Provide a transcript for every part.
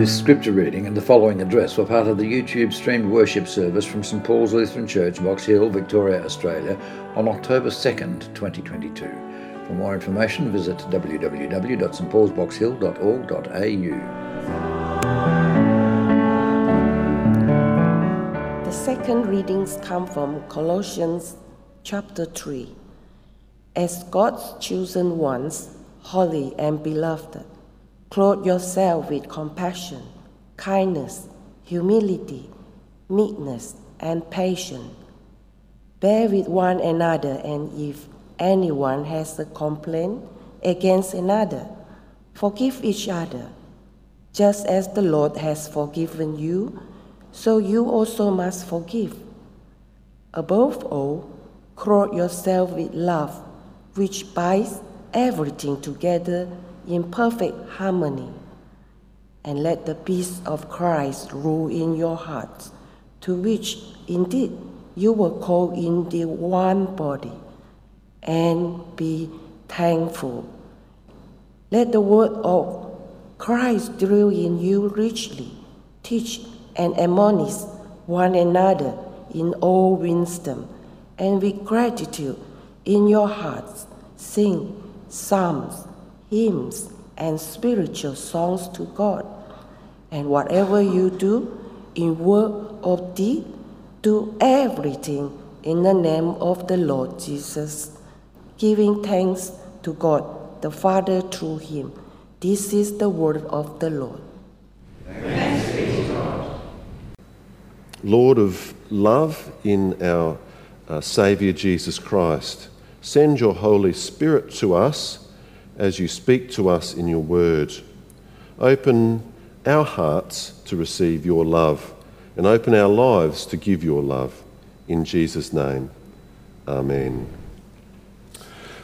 This scripture reading and the following address were part of the YouTube streamed worship service from St Paul's Lutheran Church, Box Hill, Victoria, Australia on October 2nd, 2022. For more information, visit www.stpaulsboxhill.org.au. The second readings come from Colossians chapter 3. As God's chosen ones, holy and beloved, Clothe yourself with compassion, kindness, humility, meekness, and patience. Bear with one another, and if anyone has a complaint against another, forgive each other. Just as the Lord has forgiven you, so you also must forgive. Above all, clothe yourself with love, which binds everything together in perfect harmony. And let the peace of Christ rule in your hearts, to which indeed you were called in the one body, and be thankful. Let the word of Christ dwell in you richly. Teach and admonish one another in all wisdom, and with gratitude in your hearts sing psalms hymns, and spiritual songs to God. And whatever you do, in word or deed, do everything in the name of the Lord Jesus, giving thanks to God the Father through him. This is the word of the Lord. Lord of love in our uh, Saviour Jesus Christ, send your Holy Spirit to us as you speak to us in your word. Open our hearts to receive your love and open our lives to give your love. In Jesus' name, Amen.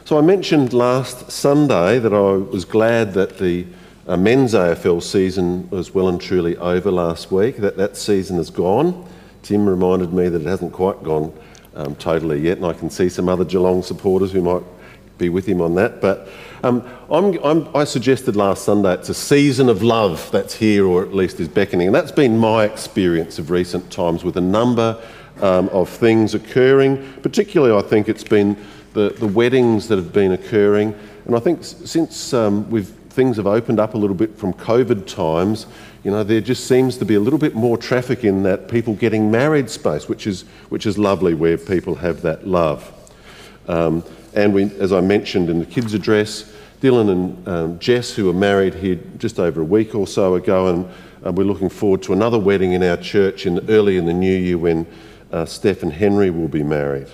So I mentioned last Sunday that I was glad that the uh, men's AFL season was well and truly over last week, that that season is gone. Tim reminded me that it hasn't quite gone um, totally yet, and I can see some other Geelong supporters who might be with him on that. But um, I'm, I'm, i suggested last Sunday it's a season of love that's here, or at least is beckoning. And that's been my experience of recent times with a number um, of things occurring. Particularly, I think it's been the, the weddings that have been occurring. And I think since um, we've, things have opened up a little bit from COVID times, you know, there just seems to be a little bit more traffic in that people getting married space, which is, which is lovely where people have that love. Um, and we, as I mentioned in the kids' address, Dylan and um, Jess, who were married here just over a week or so ago, and uh, we're looking forward to another wedding in our church in, early in the new year when uh, Steph and Henry will be married.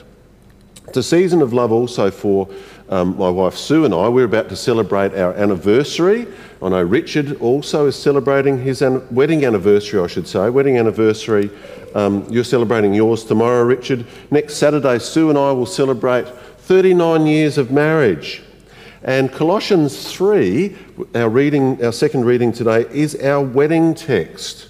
It's a season of love also for um, my wife Sue and I. We're about to celebrate our anniversary. I know Richard also is celebrating his an- wedding anniversary, I should say. Wedding anniversary. Um, you're celebrating yours tomorrow, Richard. Next Saturday, Sue and I will celebrate 39 years of marriage. And Colossians 3, our reading, our second reading today, is our wedding text.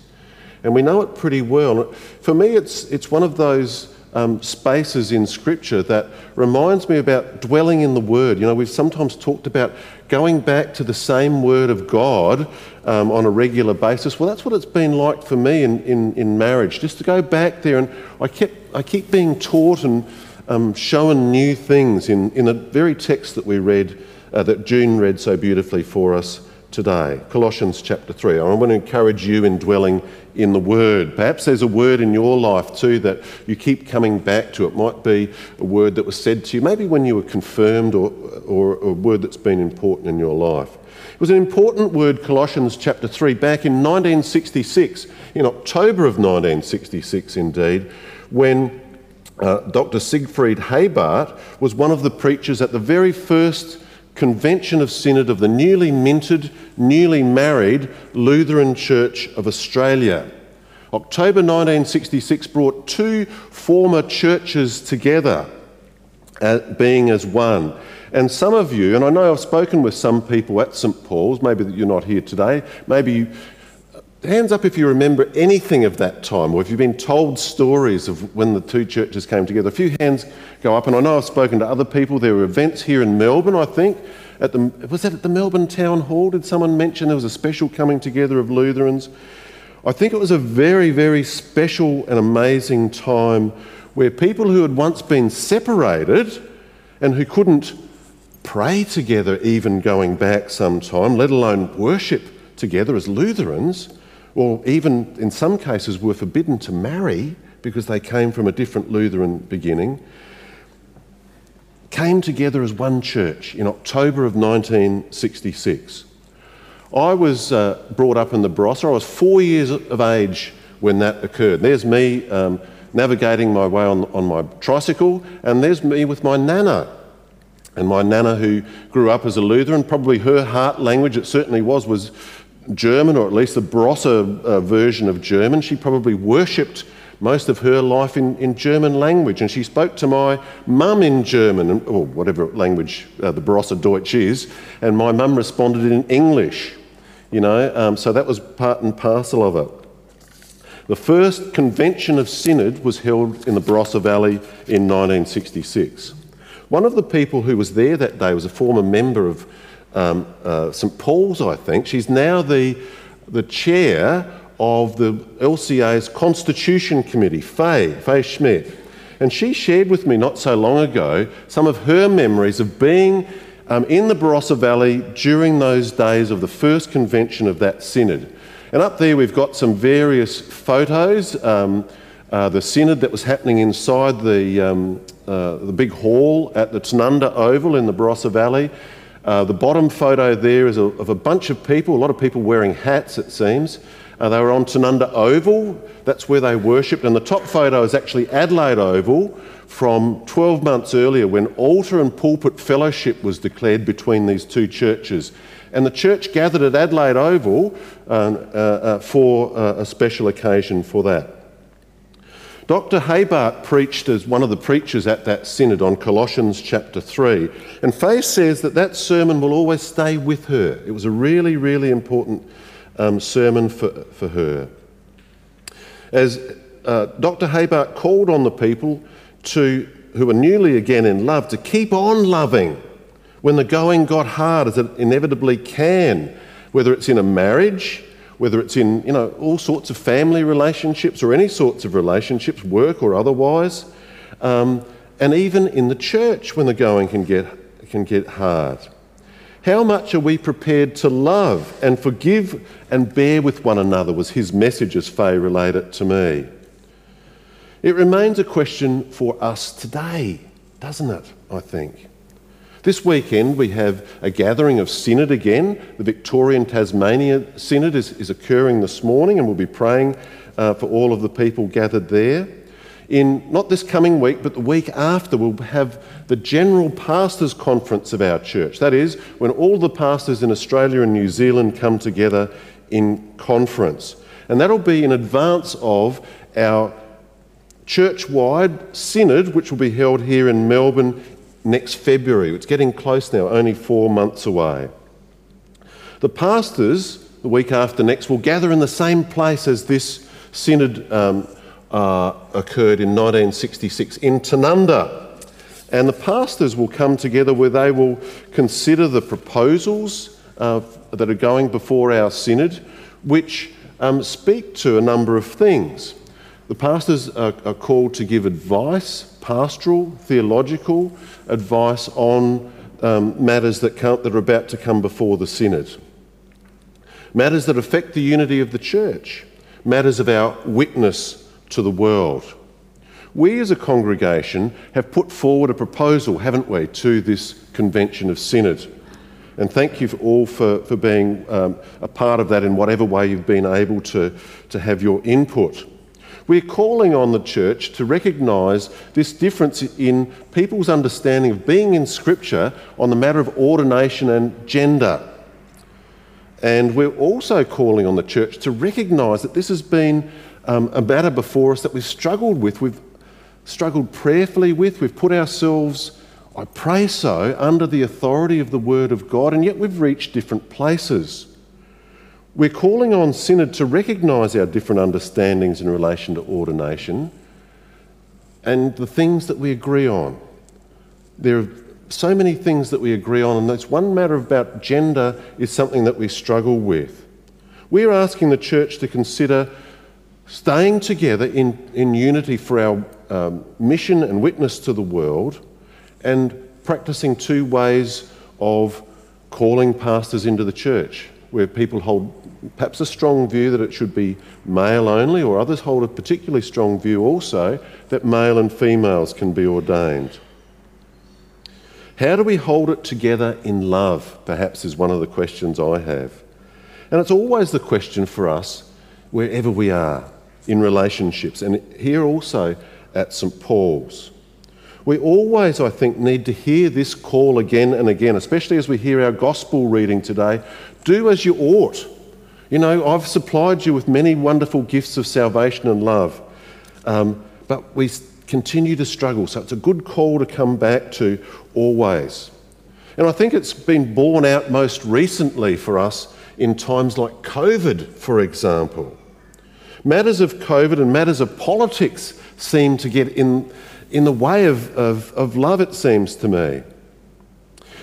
And we know it pretty well. For me, it's, it's one of those um, spaces in Scripture that reminds me about dwelling in the Word. You know, we've sometimes talked about going back to the same Word of God um, on a regular basis. Well, that's what it's been like for me in, in, in marriage, just to go back there. And I, kept, I keep being taught and um, showing new things in, in the very text that we read, uh, that June read so beautifully for us today, Colossians chapter 3. I want to encourage you in dwelling in the Word. Perhaps there's a word in your life too that you keep coming back to. It might be a word that was said to you, maybe when you were confirmed, or, or a word that's been important in your life. It was an important word, Colossians chapter 3, back in 1966, in October of 1966 indeed, when uh, Dr. Siegfried Hebart was one of the preachers at the very first Convention of Synod of the newly minted, newly married Lutheran Church of Australia. October 1966 brought two former churches together, uh, being as one. And some of you, and I know I've spoken with some people at St Paul's, maybe you're not here today, maybe you Hands up if you remember anything of that time, or if you've been told stories of when the two churches came together. A few hands go up, and I know I've spoken to other people. There were events here in Melbourne, I think, at the, was that at the Melbourne Town Hall? Did someone mention there was a special coming together of Lutherans? I think it was a very, very special and amazing time where people who had once been separated and who couldn't pray together, even going back some time, let alone worship together as Lutherans, or even in some cases were forbidden to marry because they came from a different Lutheran beginning, came together as one church in October of 1966. I was uh, brought up in the Barossa. I was four years of age when that occurred. There's me um, navigating my way on, on my tricycle, and there's me with my nana. And my nana, who grew up as a Lutheran, probably her heart language, it certainly was, was German, or at least the Barossa uh, version of German. She probably worshipped most of her life in, in German language, and she spoke to my mum in German, or whatever language uh, the Barossa Deutsch is, and my mum responded in English. You know, um, so that was part and parcel of it. The first convention of synod was held in the Barossa Valley in 1966. One of the people who was there that day was a former member of um, uh, St Paul's, I think. She's now the, the chair of the LCA's Constitution Committee, Faye, Faye Schmidt. And she shared with me not so long ago some of her memories of being um, in the Barossa Valley during those days of the first convention of that synod. And up there we've got some various photos. Um, uh, the synod that was happening inside the, um, uh, the big hall at the Tanunda Oval in the Barossa Valley. Uh, the bottom photo there is a, of a bunch of people, a lot of people wearing hats, it seems. Uh, they were on Tanunda Oval, that's where they worshipped. And the top photo is actually Adelaide Oval from 12 months earlier when altar and pulpit fellowship was declared between these two churches. And the church gathered at Adelaide Oval uh, uh, uh for uh, a special occasion for that. Dr. Hebart preached as one of the preachers at that synod on Colossians chapter 3. And Faye says that that sermon will always stay with her. It was a really, really important um, sermon for, for her. As uh, Dr. Hebart called on the people to, who are newly again in love to keep on loving when the going got hard, as it inevitably can, whether it's in a marriage whether it's in you know, all sorts of family relationships or any sorts of relationships, work or otherwise, um, and even in the church when the going can get, can get hard. How much are we prepared to love and forgive and bear with one another? Was his message as Faye relayed it to me. It remains a question for us today, doesn't it? I think. This weekend, we have a gathering of Synod again. The Victorian Tasmania Synod is, is occurring this morning, and we'll be praying uh, for all of the people gathered there. In not this coming week, but the week after, we'll have the General Pastors Conference of our church. That is, when all the pastors in Australia and New Zealand come together in conference. And that'll be in advance of our church wide synod, which will be held here in Melbourne next February. It's getting close now, only four months away. The pastors, the week after next, will gather in the same place as this synod um, uh, occurred in 1966 in Tanunda. And the pastors will come together where they will consider the proposals uh, that are going before our synod, which um, speak to a number of things. The pastors are, are called to give advice, pastoral, theological advice on um, matters that, come, that are about to come before the synod. Matters that affect the unity of the church, matters of our witness to the world. We as a congregation have put forward a proposal, haven't we, to this convention of synod. And thank you all for, for being um, a part of that in whatever way you've been able to, to have your input. We're calling on the church to recognise this difference in people's understanding of being in Scripture on the matter of ordination and gender. And we're also calling on the church to recognise that this has been um, a matter before us that we've struggled with, we've struggled prayerfully with, we've put ourselves, I pray so, under the authority of the Word of God, and yet we've reached different places. We're calling on Synod to recognise our different understandings in relation to ordination and the things that we agree on. There are so many things that we agree on, and this one matter about gender is something that we struggle with. We're asking the church to consider staying together in, in unity for our um, mission and witness to the world and practicing two ways of calling pastors into the church, where people hold perhaps a strong view that it should be male only, or others hold a particularly strong view also that male and females can be ordained. How do we hold it together in love? Perhaps is one of the questions I have. And it's always the question for us wherever we are in relationships, and here also at St. Paul's. We always, I think, need to hear this call again and again, especially as we hear our gospel reading today. Do as you ought. You know, I've supplied you with many wonderful gifts of salvation and love, um, but we continue to struggle. So it's a good call to come back to always. And I think it's been borne out most recently for us in times like COVID, for example. Matters of COVID and matters of politics seem to get in, in the way of, of, of love, it seems to me.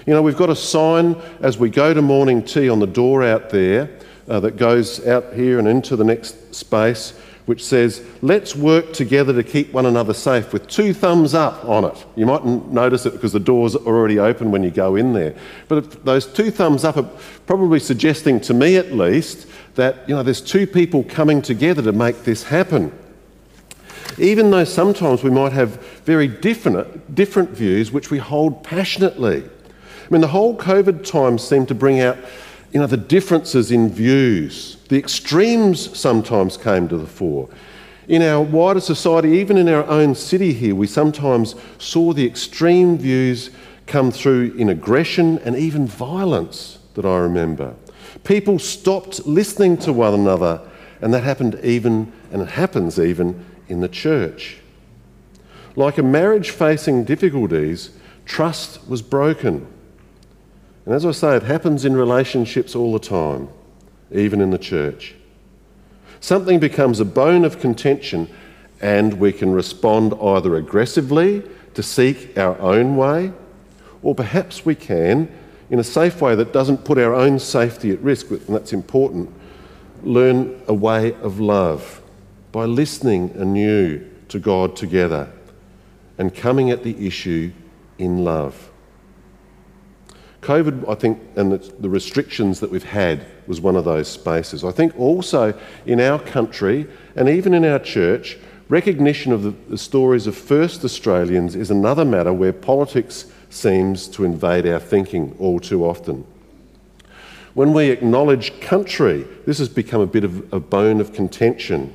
You know, we've got a sign as we go to morning tea on the door out there uh, that goes out here and into the next space, which says, Let's work together to keep one another safe, with two thumbs up on it. You mightn't notice it because the door's are already open when you go in there. But those two thumbs up are probably suggesting to me at least that you know, there's two people coming together to make this happen. Even though sometimes we might have very different, different views which we hold passionately. I mean, the whole COVID time seemed to bring out you know, the differences in views. The extremes sometimes came to the fore. In our wider society, even in our own city here, we sometimes saw the extreme views come through in aggression and even violence that I remember. People stopped listening to one another, and that happened even, and it happens even, in the church. Like a marriage facing difficulties, trust was broken. And as I say, it happens in relationships all the time, even in the church. Something becomes a bone of contention, and we can respond either aggressively to seek our own way, or perhaps we can in a safe way that doesn't put our own safety at risk, and that's important, learn a way of love by listening anew to God together and coming at the issue in love. COVID, I think, and the restrictions that we've had was one of those spaces. I think also in our country and even in our church, recognition of the, the stories of first Australians is another matter where politics seems to invade our thinking all too often. When we acknowledge country, this has become a bit of a bone of contention.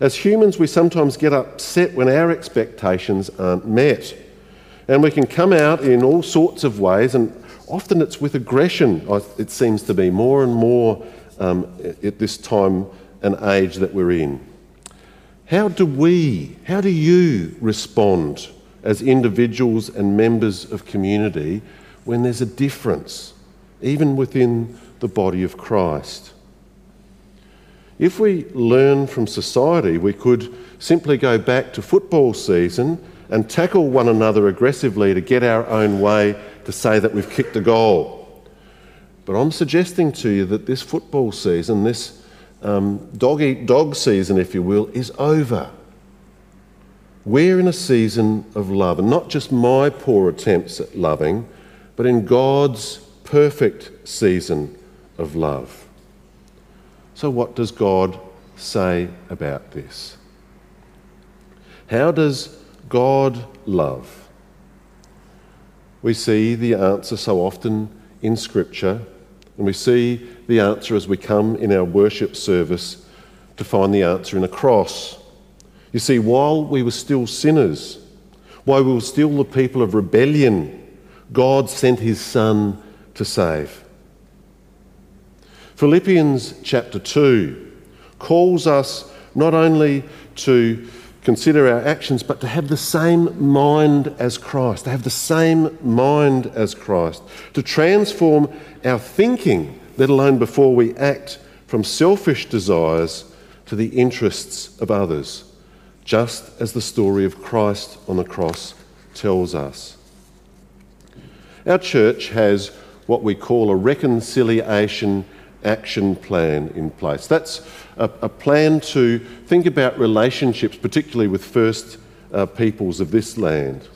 As humans, we sometimes get upset when our expectations aren't met. And we can come out in all sorts of ways, and often it's with aggression, it seems to be, more and more um, at this time and age that we're in. How do we, how do you respond as individuals and members of community when there's a difference, even within the body of Christ. If we learn from society, we could simply go back to football season and tackle one another aggressively to get our own way to say that we've kicked a goal. But I'm suggesting to you that this football season, this um, dog eat dog season, if you will, is over. We're in a season of love, and not just my poor attempts at loving, but in God's perfect season of love. So, what does God say about this? How does God love? We see the answer so often in Scripture, and we see the answer as we come in our worship service to find the answer in a cross. You see, while we were still sinners, while we were still the people of rebellion, God sent his Son to save. Philippians chapter 2 calls us not only to consider our actions, but to have the same mind as Christ, to have the same mind as Christ, to transform our thinking, let alone before we act, from selfish desires to the interests of others just as the story of Christ on the cross tells us. Our church has what we call a reconciliation action plan in place. That's a, a plan to think about relationships, particularly with First uh, Peoples of this land.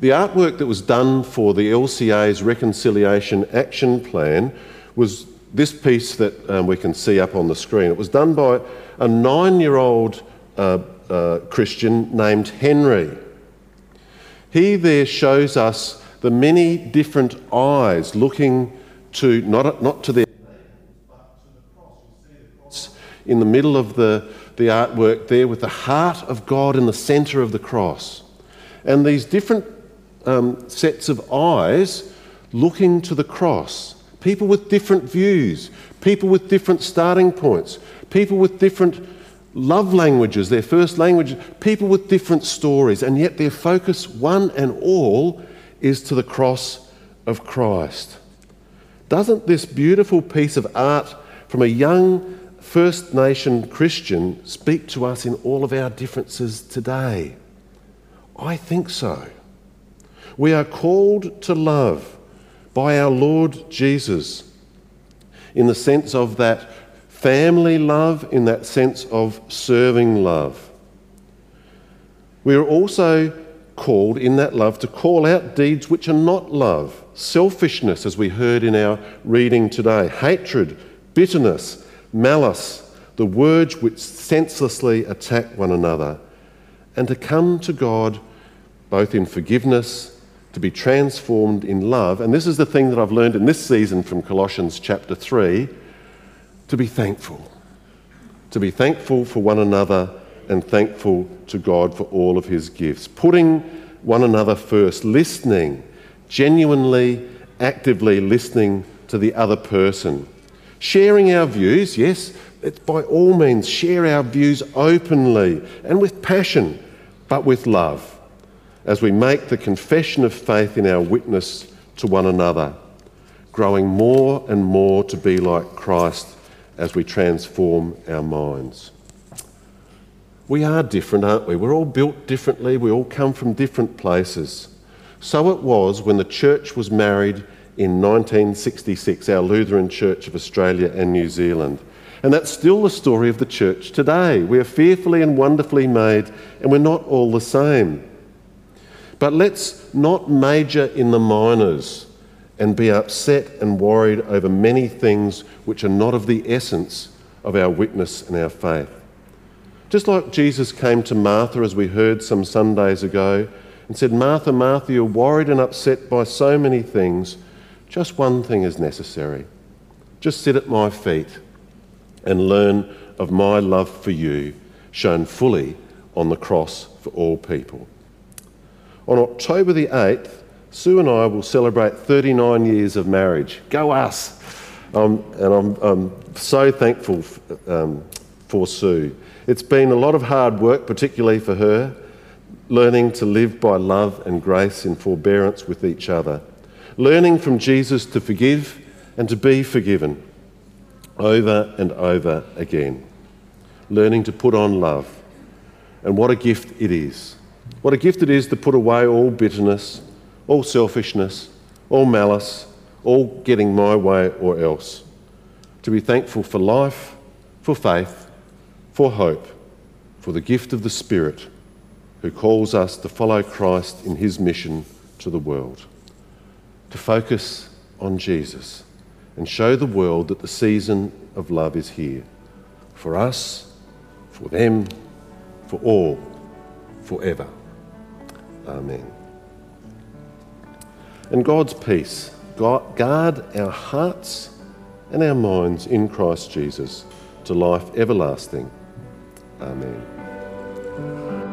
The artwork that was done for the LCA's Reconciliation Action Plan was this piece that um, we can see up on the screen. It was done by a nine year old uh, uh, Christian named Henry. He there shows us the many different eyes looking to, not, not to their in the middle of the, the artwork there with the heart of God in the centre of the cross. And these different um, sets of eyes looking to the cross. People with different views, people with different starting points, people with different love languages, their first language, people with different stories, and yet their focus, one and all, is to the cross of Christ. Doesn't this beautiful piece of art from a young First Nation Christian speak to us in all of our differences today? I think so. We are called to love by our Lord Jesus in the sense of that family love, in that sense of serving love. We are also called in that love to call out deeds which are not love selfishness, as we heard in our reading today, hatred, bitterness, malice, the words which senselessly attack one another, and to come to God both in forgiveness, to be transformed in love. And this is the thing that I've learned in this season from Colossians chapter 3 to be thankful. To be thankful for one another and thankful to God for all of his gifts. Putting one another first, listening, genuinely, actively listening to the other person. Sharing our views, yes, it's by all means, share our views openly and with passion, but with love, as we make the confession of faith in our witness to one another, growing more and more to be like Christ as we transform our minds. We are different, aren't we? We're all built differently, we all come from different places. So it was when the church was married in 1966, our Lutheran Church of Australia and New Zealand. And that's still the story of the church today. We are fearfully and wonderfully made, and we're not all the same. But let's not major in the minors and be upset and worried over many things which are not of the essence of our witness and our faith. Just like Jesus came to Martha, as we heard some Sundays ago, and said, Martha, Martha, you're worried and upset by so many things. Just one thing is necessary. Just sit at my feet and learn of my love for you, shown fully on the cross for all people. On October the 8th, Sue and I will celebrate 39 years of marriage. Go us! Um, and I'm, I'm, so thankful um, for Sue. It's been a lot of hard work, particularly for her, learning to live by love and grace in forbearance with each other, learning from Jesus to forgive and to be forgiven over and over again, learning to put on love. And what a gift it is. What a gift it is to put away all bitterness, all selfishness, all malice, all getting my way or else. To be thankful for life, for faith, for hope, for the gift of the Spirit who calls us to follow Christ in his mission to the world. To focus on Jesus and show the world that the season of love is here for us, for them, for all, forever. Amen. And God's peace, guard our hearts and our minds in Christ Jesus to life everlasting. Amen.